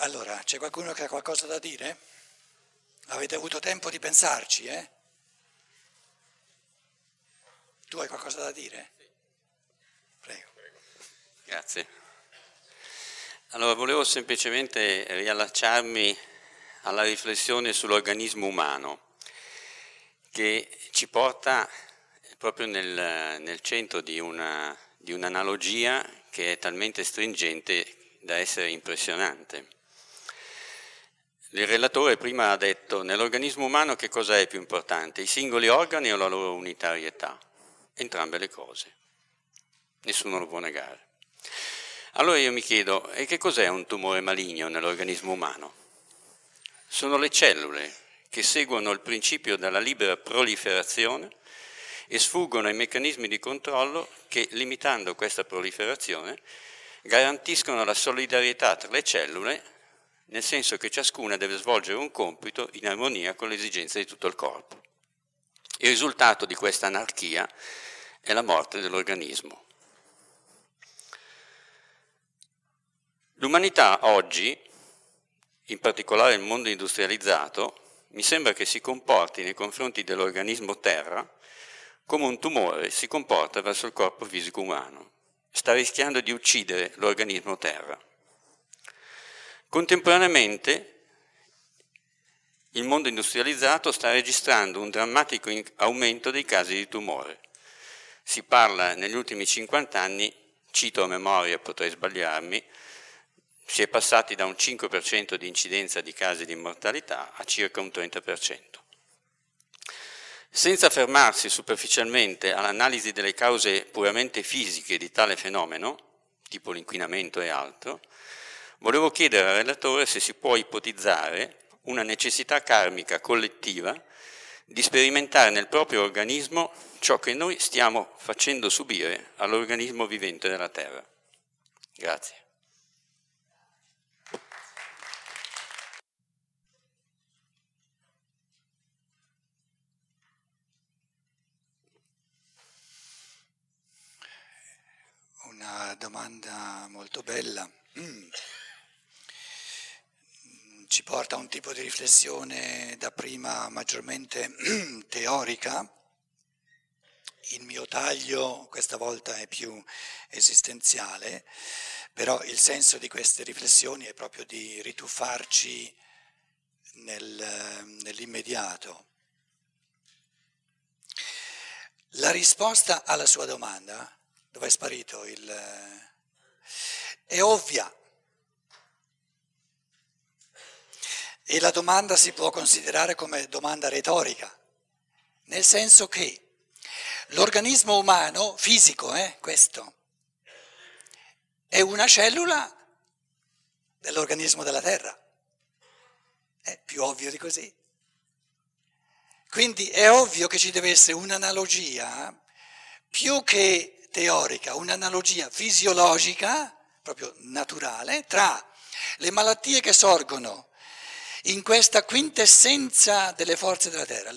Allora, c'è qualcuno che ha qualcosa da dire? Avete avuto tempo di pensarci, eh? Tu hai qualcosa da dire? Prego. Grazie. Allora, volevo semplicemente riallacciarmi alla riflessione sull'organismo umano, che ci porta proprio nel, nel centro di, una, di un'analogia che è talmente stringente da essere impressionante. Il relatore prima ha detto nell'organismo umano che cosa è più importante, i singoli organi o la loro unitarietà? Entrambe le cose. Nessuno lo può negare. Allora io mi chiedo, e che cos'è un tumore maligno nell'organismo umano? Sono le cellule che seguono il principio della libera proliferazione e sfuggono ai meccanismi di controllo che, limitando questa proliferazione, garantiscono la solidarietà tra le cellule, nel senso che ciascuna deve svolgere un compito in armonia con le esigenze di tutto il corpo. Il risultato di questa anarchia è la morte dell'organismo. L'umanità oggi, in particolare il mondo industrializzato, mi sembra che si comporti nei confronti dell'organismo Terra come un tumore si comporta verso il corpo fisico umano. Sta rischiando di uccidere l'organismo Terra. Contemporaneamente il mondo industrializzato sta registrando un drammatico aumento dei casi di tumore. Si parla negli ultimi 50 anni, cito a memoria, potrei sbagliarmi, si è passati da un 5% di incidenza di casi di mortalità a circa un 30%. Senza fermarsi superficialmente all'analisi delle cause puramente fisiche di tale fenomeno, tipo l'inquinamento e altro, volevo chiedere al relatore se si può ipotizzare una necessità karmica collettiva di sperimentare nel proprio organismo ciò che noi stiamo facendo subire all'organismo vivente della Terra. Grazie. Una domanda molto bella. Ci porta a un tipo di riflessione da prima maggiormente teorica. Il mio taglio questa volta è più esistenziale, però il senso di queste riflessioni è proprio di rituffarci nel, nell'immediato. La risposta alla sua domanda dove è sparito il... è ovvia. E la domanda si può considerare come domanda retorica, nel senso che l'organismo umano, fisico, eh, questo, è una cellula dell'organismo della Terra. È più ovvio di così. Quindi è ovvio che ci deve essere un'analogia più che teorica, un'analogia fisiologica, proprio naturale, tra le malattie che sorgono in questa quintessenza delle forze della Terra.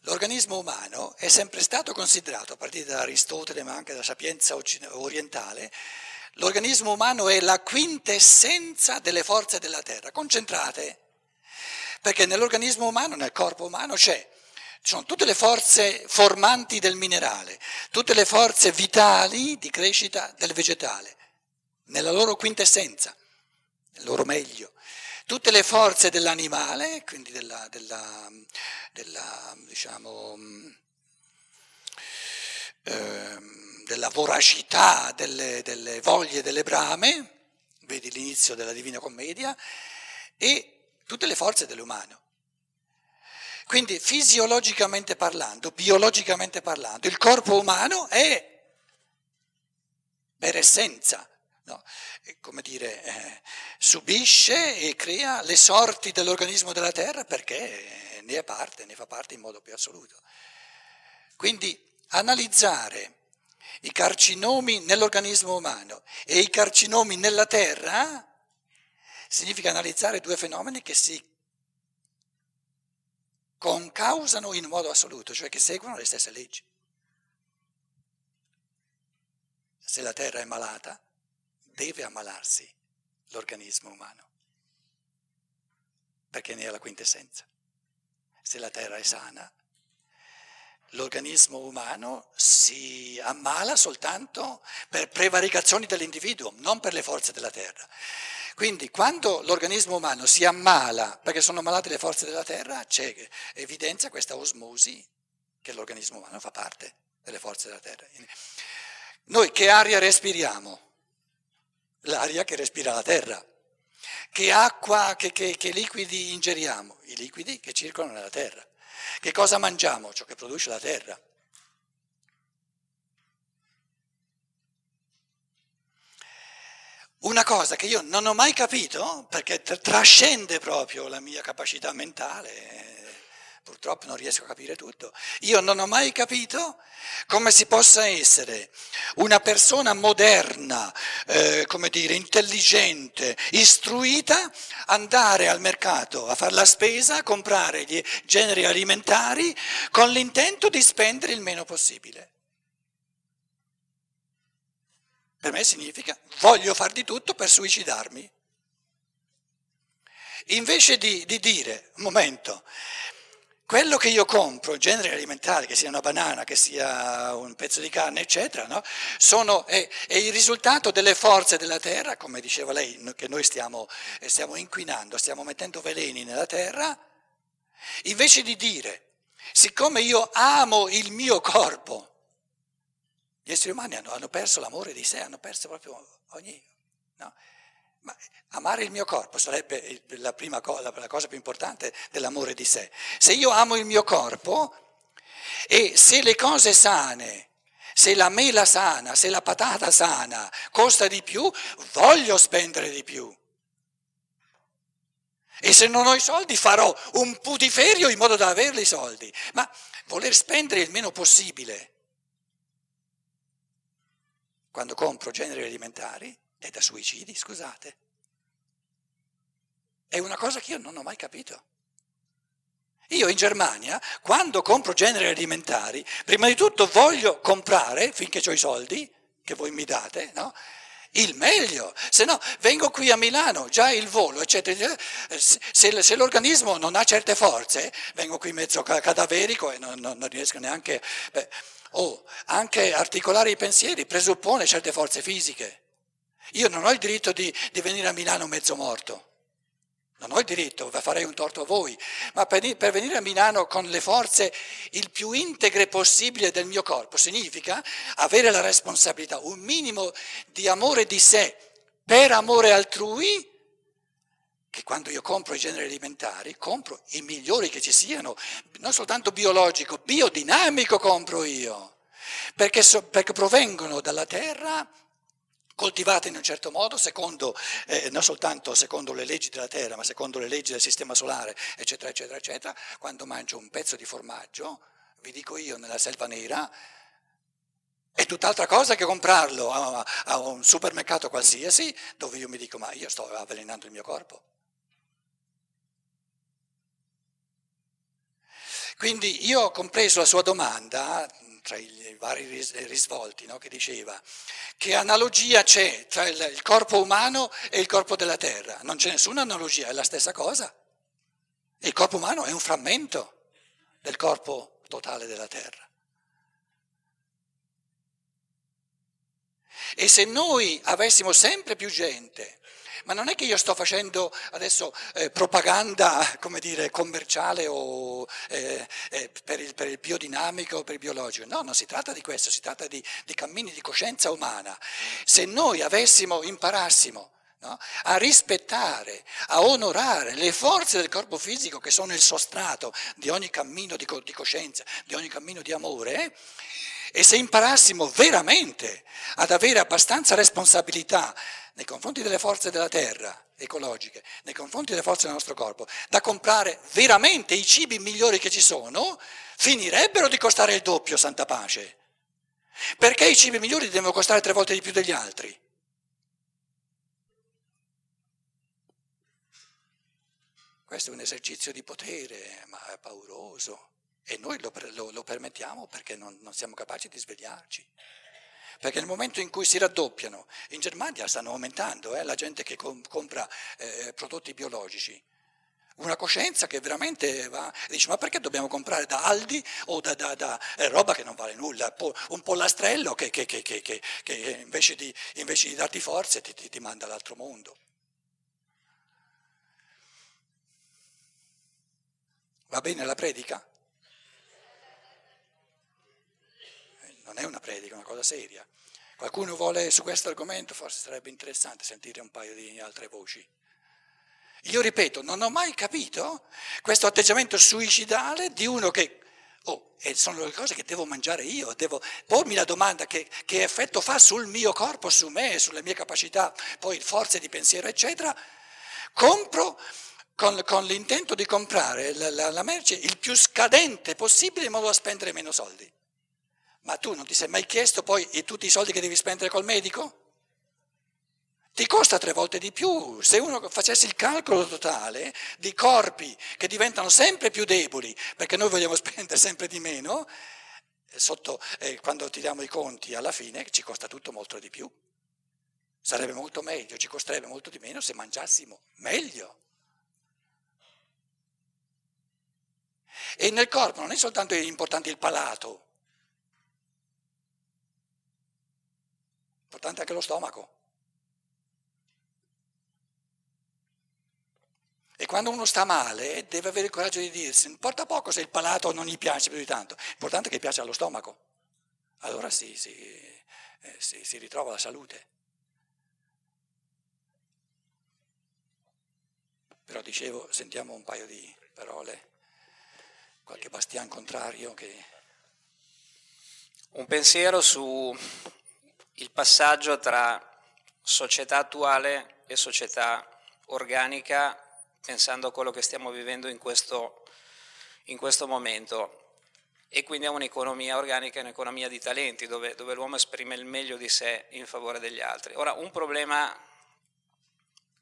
L'organismo umano è sempre stato considerato, a partire da Aristotele ma anche dalla sapienza orientale, l'organismo umano è la quintessenza delle forze della Terra, concentrate, perché nell'organismo umano, nel corpo umano c'è ci sono tutte le forze formanti del minerale, tutte le forze vitali di crescita del vegetale, nella loro quintessenza, nel loro meglio. Tutte le forze dell'animale, quindi della, della, della diciamo, eh, della voracità, delle, delle voglie, delle brame, vedi l'inizio della Divina Commedia, e tutte le forze dell'umano. Quindi fisiologicamente parlando, biologicamente parlando, il corpo umano è per essenza, no? come dire, eh, subisce e crea le sorti dell'organismo della Terra perché ne è parte, ne fa parte in modo più assoluto. Quindi analizzare i carcinomi nell'organismo umano e i carcinomi nella Terra significa analizzare due fenomeni che si concausano in modo assoluto, cioè che seguono le stesse leggi. Se la terra è malata, deve ammalarsi l'organismo umano. perché ne è la quintessenza. Se la terra è sana, l'organismo umano si ammala soltanto per prevaricazioni dell'individuo, non per le forze della terra. Quindi quando l'organismo umano si ammala perché sono malate le forze della terra, c'è evidenza questa osmosi che l'organismo umano fa parte delle forze della terra. Noi che aria respiriamo? L'aria che respira la terra. Che acqua, che, che, che liquidi ingeriamo? I liquidi che circolano nella terra. Che cosa mangiamo? Ciò che produce la terra. Una cosa che io non ho mai capito, perché trascende proprio la mia capacità mentale, purtroppo non riesco a capire tutto. Io non ho mai capito come si possa essere una persona moderna, eh, come dire, intelligente, istruita, andare al mercato a fare la spesa, a comprare gli generi alimentari con l'intento di spendere il meno possibile. Per me significa voglio far di tutto per suicidarmi. Invece di, di dire, un momento, quello che io compro, generi alimentari, che sia una banana, che sia un pezzo di carne, eccetera, no? Sono, è, è, il risultato delle forze della terra, come diceva lei, che noi stiamo, eh, stiamo inquinando, stiamo mettendo veleni nella terra, invece di dire, siccome io amo il mio corpo, gli esseri umani hanno, hanno perso l'amore di sé, hanno perso proprio ogni... No? Ma amare il mio corpo sarebbe la, prima cosa, la cosa più importante dell'amore di sé. Se io amo il mio corpo e se le cose sane, se la mela sana, se la patata sana costa di più, voglio spendere di più. E se non ho i soldi farò un putiferio in modo da averli i soldi. Ma voler spendere il meno possibile. Quando compro generi alimentari, è da suicidi, scusate. È una cosa che io non ho mai capito. Io in Germania, quando compro generi alimentari, prima di tutto voglio comprare, finché ho i soldi, che voi mi date, no? il meglio, se no vengo qui a Milano, già il volo, eccetera, se, se l'organismo non ha certe forze, vengo qui mezzo cadaverico e non, non, non riesco neanche, beh, oh, anche articolare i pensieri presuppone certe forze fisiche. Io non ho il diritto di, di venire a Milano mezzo morto. Non ho il diritto, farei un torto a voi, ma per, per, venire a Milano con le forze il più integre possibile del mio corpo significa avere la responsabilità, un minimo di amore di sé per amore altrui, che quando io compro i generi alimentari compro i migliori che ci siano, non soltanto biologico, biodinamico compro io, perché, so, perché provengono dalla terra coltivate in un certo modo, secondo, eh, non soltanto secondo le leggi della terra, ma secondo le leggi del sistema solare, eccetera, eccetera, eccetera, quando mangio un pezzo di formaggio, vi dico io, nella selva nera, è tutt'altra cosa che comprarlo a, a un supermercato qualsiasi, dove io mi dico, ma io sto avvelenando il mio corpo. Quindi io ho compreso la sua domanda tra i vari risvolti, no, che diceva che analogia c'è tra il, corpo umano e il corpo della terra. Non c'è nessuna analogia, è la stessa cosa. Il corpo umano è un frammento del corpo totale della terra. E se noi avessimo sempre più gente ma non è che io sto facendo adesso eh, propaganda, come dire, commerciale o eh, eh, per, il, per, il, biodinamico o per il biologico. No, non si tratta di questo, si tratta di, di cammini di coscienza umana. Se noi avessimo, imparassimo No? a rispettare, a onorare le forze del corpo fisico che sono il sostrato di ogni cammino di, di coscienza, di ogni cammino di amore, e se imparassimo veramente ad avere abbastanza responsabilità nei confronti delle forze della terra ecologiche, nei confronti delle forze del nostro corpo, da comprare veramente i cibi migliori che ci sono, finirebbero di costare il doppio, santa pace. Perché i cibi migliori devono costare tre volte di più degli altri? Questo è un esercizio di potere, ma è pauroso. E noi lo, lo, lo permettiamo perché non, non siamo capaci di svegliarci. Perché nel momento in cui si raddoppiano, in Germania stanno aumentando eh, la gente che com- compra eh, prodotti biologici, Una coscienza che veramente va, dice ma perché dobbiamo comprare da Aldi o da, da, da eh, roba che non vale nulla, un pollastrello che, che, che, che invece, di, invece, di, darti forze ti, ti, ti manda all'altro mondo. Va bene la predica? Non è una predica, è una cosa seria. Qualcuno vuole su questo argomento, forse sarebbe interessante sentire un paio di altre voci. Io ripeto, non ho mai capito questo atteggiamento suicidale di uno che, oh, sono le cose che devo mangiare io, devo pormi la domanda che, che effetto fa sul mio corpo, su me, sulle mie capacità, poi forze di pensiero, eccetera. Compro con, con l'intento di comprare la, la, la merce il più scadente possibile in modo da spendere meno soldi. Ma tu non ti sei mai chiesto poi tutti i soldi che devi spendere col medico? ti costa tre volte di più. Se uno facesse il calcolo totale di corpi che diventano sempre più deboli, perché noi vogliamo spendere sempre di meno, sotto, eh, quando tiriamo i conti alla fine ci costa tutto molto di più. Sarebbe molto meglio, ci costerebbe molto di meno se mangiassimo meglio. E nel corpo non è soltanto importante il palato, importante anche lo stomaco. E quando uno sta male deve avere il coraggio di dirsi, importa poco se il palato non gli piace più di tanto, l'importante è che piace allo stomaco. Allora si, si, eh, si, si ritrova la salute. Però dicevo, sentiamo un paio di parole, qualche bastian contrario che... Un pensiero su il passaggio tra società attuale e società organica pensando a quello che stiamo vivendo in questo, in questo momento. E quindi a un'economia organica, un'economia di talenti, dove, dove l'uomo esprime il meglio di sé in favore degli altri. Ora, un problema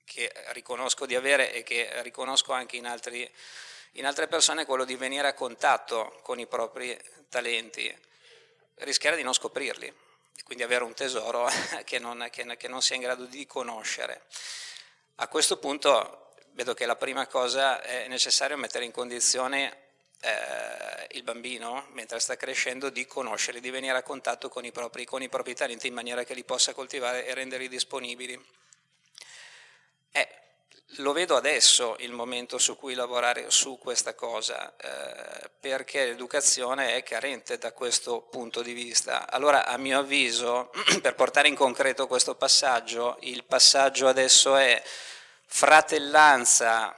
che riconosco di avere e che riconosco anche in, altri, in altre persone è quello di venire a contatto con i propri talenti, rischiare di non scoprirli, quindi avere un tesoro che non, che, che non sia in grado di conoscere. A questo punto vedo che la prima cosa è necessario mettere in condizione eh, il bambino, mentre sta crescendo, di conoscere, di venire a contatto con i, propri, con i propri talenti in maniera che li possa coltivare e renderli disponibili. Eh, lo vedo adesso il momento su cui lavorare su questa cosa, eh, perché l'educazione è carente da questo punto di vista. Allora, a mio avviso, per portare in concreto questo passaggio, il passaggio adesso è fratellanza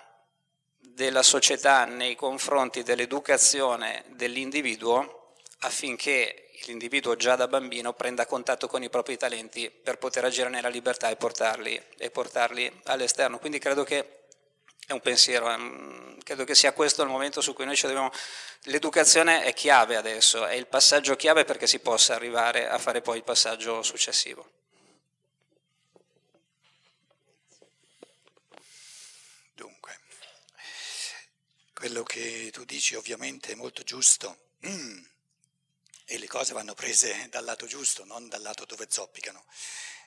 della società nei confronti dell'educazione dell'individuo affinché l'individuo già da bambino prenda contatto con i propri talenti per poter agire nella libertà e portarli, e portarli all'esterno. Quindi credo che è un pensiero, credo che sia questo il momento su cui noi ci dobbiamo... L'educazione è chiave adesso, è il passaggio chiave perché si possa arrivare a fare poi il passaggio successivo. Quello che tu dici ovviamente è molto giusto. e le cose vanno prese dal lato giusto, non dal lato dove zoppicano,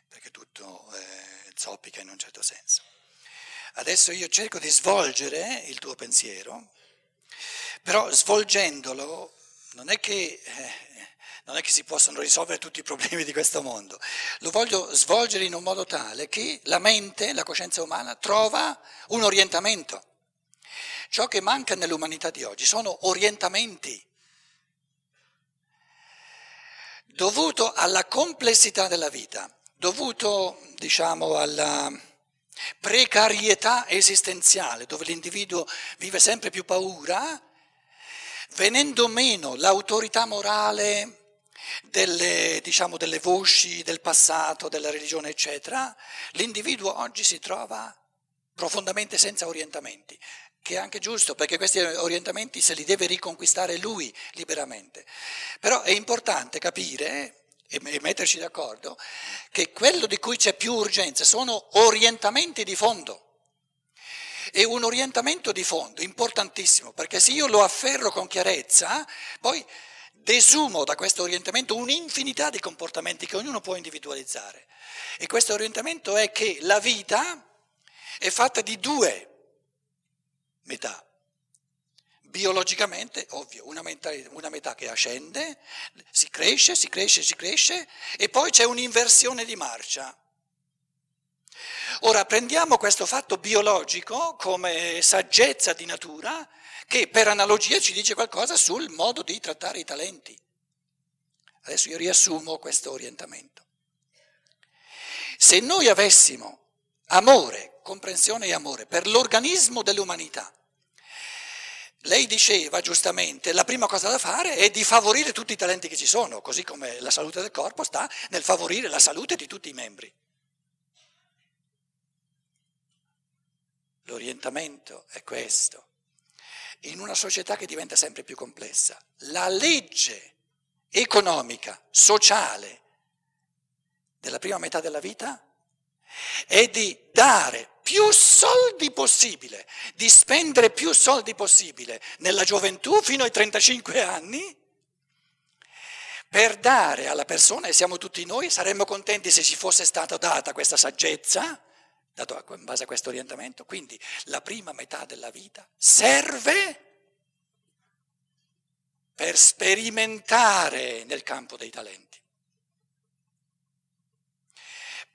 perché tutto eh, zoppica in un certo senso. Adesso io cerco di svolgere il tuo pensiero, però svolgendolo non è che... Eh, non è che si possono risolvere tutti i problemi di questo mondo, lo voglio svolgere in un modo tale che la mente, la coscienza umana, trova un orientamento. Ciò che manca nell'umanità di oggi sono orientamenti, dovuto alla complessità della vita, dovuto diciamo alla precarietà esistenziale, dove l'individuo vive sempre più paura, venendo meno l'autorità morale delle, diciamo, delle voci del passato, della religione, eccetera, l'individuo oggi si trova profondamente senza orientamenti che è anche giusto, perché questi orientamenti se li deve riconquistare lui liberamente. Però è importante capire e metterci d'accordo che quello di cui c'è più urgenza sono orientamenti di fondo. E un orientamento di fondo importantissimo, perché se io lo afferro con chiarezza, poi desumo da questo orientamento un'infinità di comportamenti che ognuno può individualizzare. E questo orientamento è che la vita è fatta di due metà. Biologicamente, ovvio, una metà, una metà che ascende, si cresce, si cresce, si cresce e poi c'è un'inversione di marcia. Ora prendiamo questo fatto biologico come saggezza di natura che per analogia ci dice qualcosa sul modo di trattare i talenti. Adesso io riassumo questo orientamento. Se noi avessimo amore, comprensione e amore per l'organismo dell'umanità, lei diceva giustamente, la prima cosa da fare è di favorire tutti i talenti che ci sono, così come la salute del corpo sta nel favorire la salute di tutti i membri. L'orientamento è questo. In una società che diventa sempre più complessa, la legge economica, sociale della prima metà della vita è di dare più soldi possibile, di spendere più soldi possibile nella gioventù fino ai 35 anni per dare alla persona, e siamo tutti noi, saremmo contenti se ci fosse stata data questa saggezza, dato in base a questo orientamento, quindi la prima metà della vita serve per sperimentare nel campo dei talenti.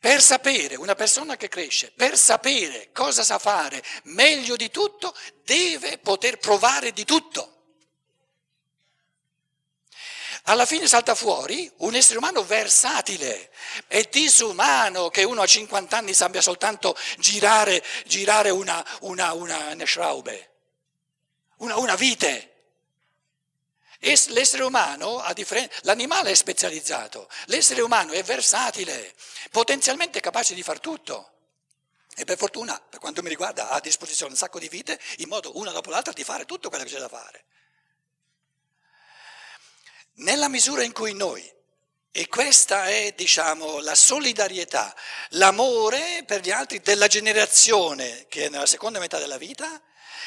Per sapere, una persona che cresce, per sapere cosa sa fare meglio di tutto, deve poter provare di tutto. Alla fine salta fuori un essere umano versatile, è disumano che uno a 50 anni sappia soltanto girare, girare una, una, una, una schraube, una, una vite. L'essere umano, l'animale è specializzato, l'essere umano è versatile, potenzialmente capace di far tutto. E per fortuna, per quanto mi riguarda, ha a disposizione un sacco di vite in modo una dopo l'altra di fare tutto quello che c'è da fare. Nella misura in cui noi, e questa è diciamo la solidarietà, l'amore per gli altri della generazione che è nella seconda metà della vita,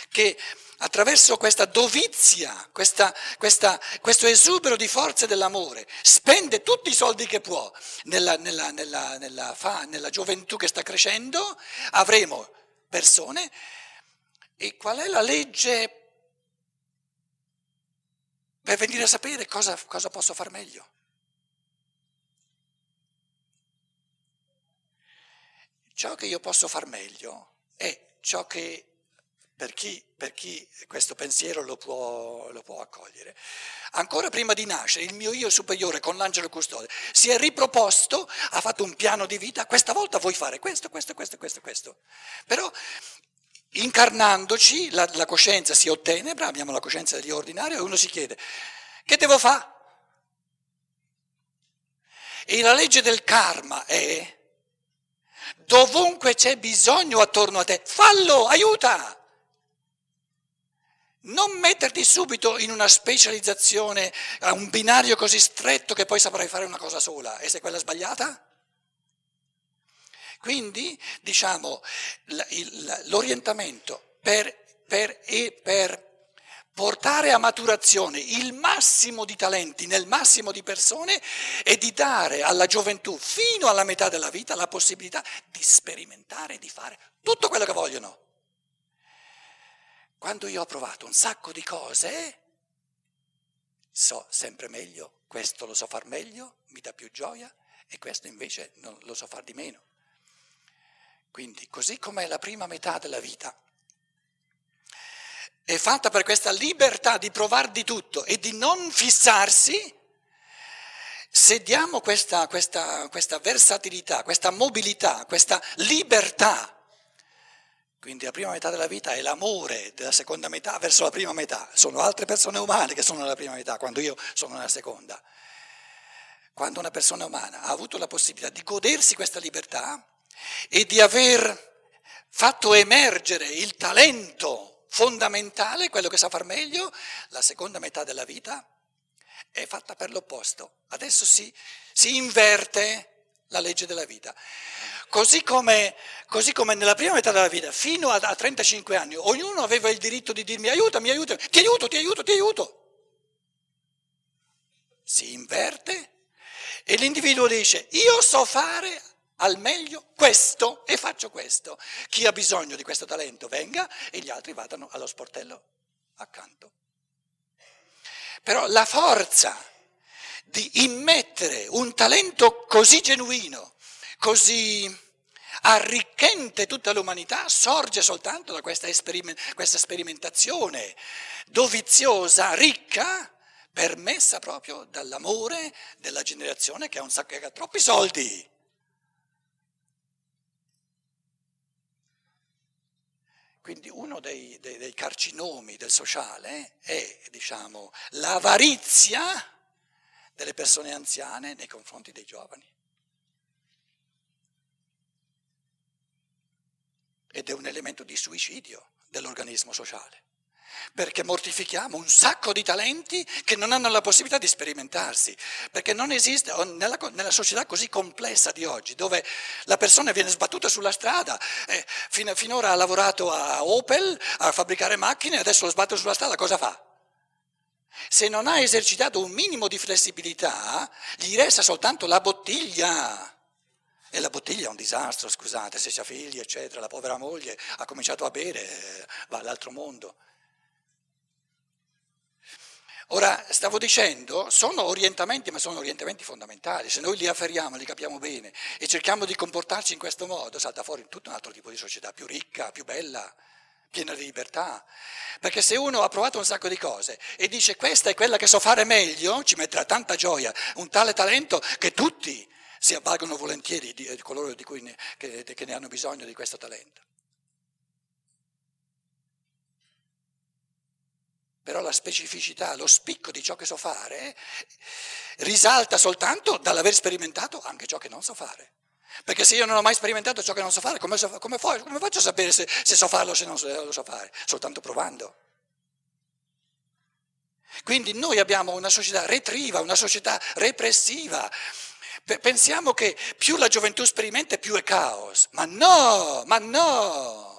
che attraverso questa dovizia, questa, questa, questo esubero di forze dell'amore, spende tutti i soldi che può nella, nella, nella, nella, fa, nella gioventù che sta crescendo, avremo persone. E qual è la legge per venire a sapere cosa, cosa posso far meglio? Ciò che io posso far meglio è ciò che per chi, per chi questo pensiero lo può, lo può, accogliere. Ancora prima di nascere, il mio io superiore con l'angelo custode si è riproposto, ha fatto un piano di vita, questa volta vuoi fare questo, questo, questo, questo, questo. Però incarnandoci la, la coscienza si ottenebra, abbiamo la coscienza degli ordinari e uno si chiede, che devo fare? E la legge del karma è, dovunque c'è bisogno attorno a te, fallo, aiuta! Non metterti subito in una specializzazione, a un binario così stretto che poi saprai fare una cosa sola. E se quella è sbagliata? Quindi, diciamo, l'orientamento per, per, per portare a maturazione il massimo di talenti nel massimo di persone è di dare alla gioventù fino alla metà della vita la possibilità di sperimentare, di fare tutto quello che vogliono. Quando io ho provato un sacco di cose, so sempre meglio, questo lo so far meglio, mi dà più gioia e questo invece non lo so far di meno. Quindi così come la prima metà della vita è fatta per questa libertà di provare di tutto e di non fissarsi, se diamo questa, questa, questa versatilità, questa mobilità, questa libertà quindi la prima metà della vita è l'amore della seconda metà verso la prima metà. Sono altre persone umane che sono nella prima metà, quando io sono nella seconda. Quando una persona umana ha avuto la possibilità di godersi questa libertà e di aver fatto emergere il talento fondamentale, quello che sa far meglio, la seconda metà della vita è fatta per l'opposto. Adesso si, si inverte la legge della vita. Così come, così come, nella prima metà della vita, fino a, a 35 anni, ognuno aveva il diritto di dirmi aiutami, aiutami, ti aiuto, ti aiuto, ti aiuto. Si inverte e l'individuo dice io so fare al meglio questo e faccio questo. Chi ha bisogno di questo talento venga e gli altri vadano allo sportello accanto. Però la forza di immettere un talento così genuino, così arricchente tutta l'umanità, sorge soltanto da questa, esperiment- questa sperimentazione doviziosa, ricca, permessa proprio dall'amore della generazione che ha, un sacco, che troppi soldi. Quindi uno dei, dei, dei, carcinomi del sociale è diciamo, l'avarizia delle persone anziane nei confronti dei giovani. Ed è un elemento di suicidio dell'organismo sociale perché mortifichiamo un sacco di talenti che non hanno la possibilità di sperimentarsi, perché non esiste nella, nella società così complessa di oggi, dove la persona viene sbattuta sulla strada, eh, fin, finora ha lavorato a Opel, a fabbricare macchine, adesso lo sbattono sulla strada, cosa fa? Se non ha esercitato un minimo di flessibilità, gli resta soltanto la bottiglia. E la bottiglia è un disastro, scusate, se ha figli, eccetera, la povera moglie ha cominciato a bere, eh, va all'altro mondo. Ora, stavo dicendo, sono orientamenti, ma sono orientamenti fondamentali. Se noi li afferriamo, li capiamo bene e cerchiamo di comportarci in questo modo, salta fuori tutto un altro tipo di società, più ricca, più bella, piena di libertà. Perché se uno ha provato un sacco di cose e dice questa è quella che so fare meglio, ci metterà tanta gioia, un tale talento che tutti si avvalgono volentieri di, di coloro di ne, che, che ne hanno bisogno di questo talento. Però la specificità, lo spicco di ciò che so fare risalta soltanto dall'aver sperimentato anche ciò che non so fare. Perché se io non ho mai sperimentato ciò che non so fare, come, so, come, come faccio a sapere se, se, so farlo o se non lo so fare? Soltanto provando. Quindi noi abbiamo una società retriva, una società repressiva. Pensiamo che più la gioventù sperimenta più è caos. Ma no, ma no!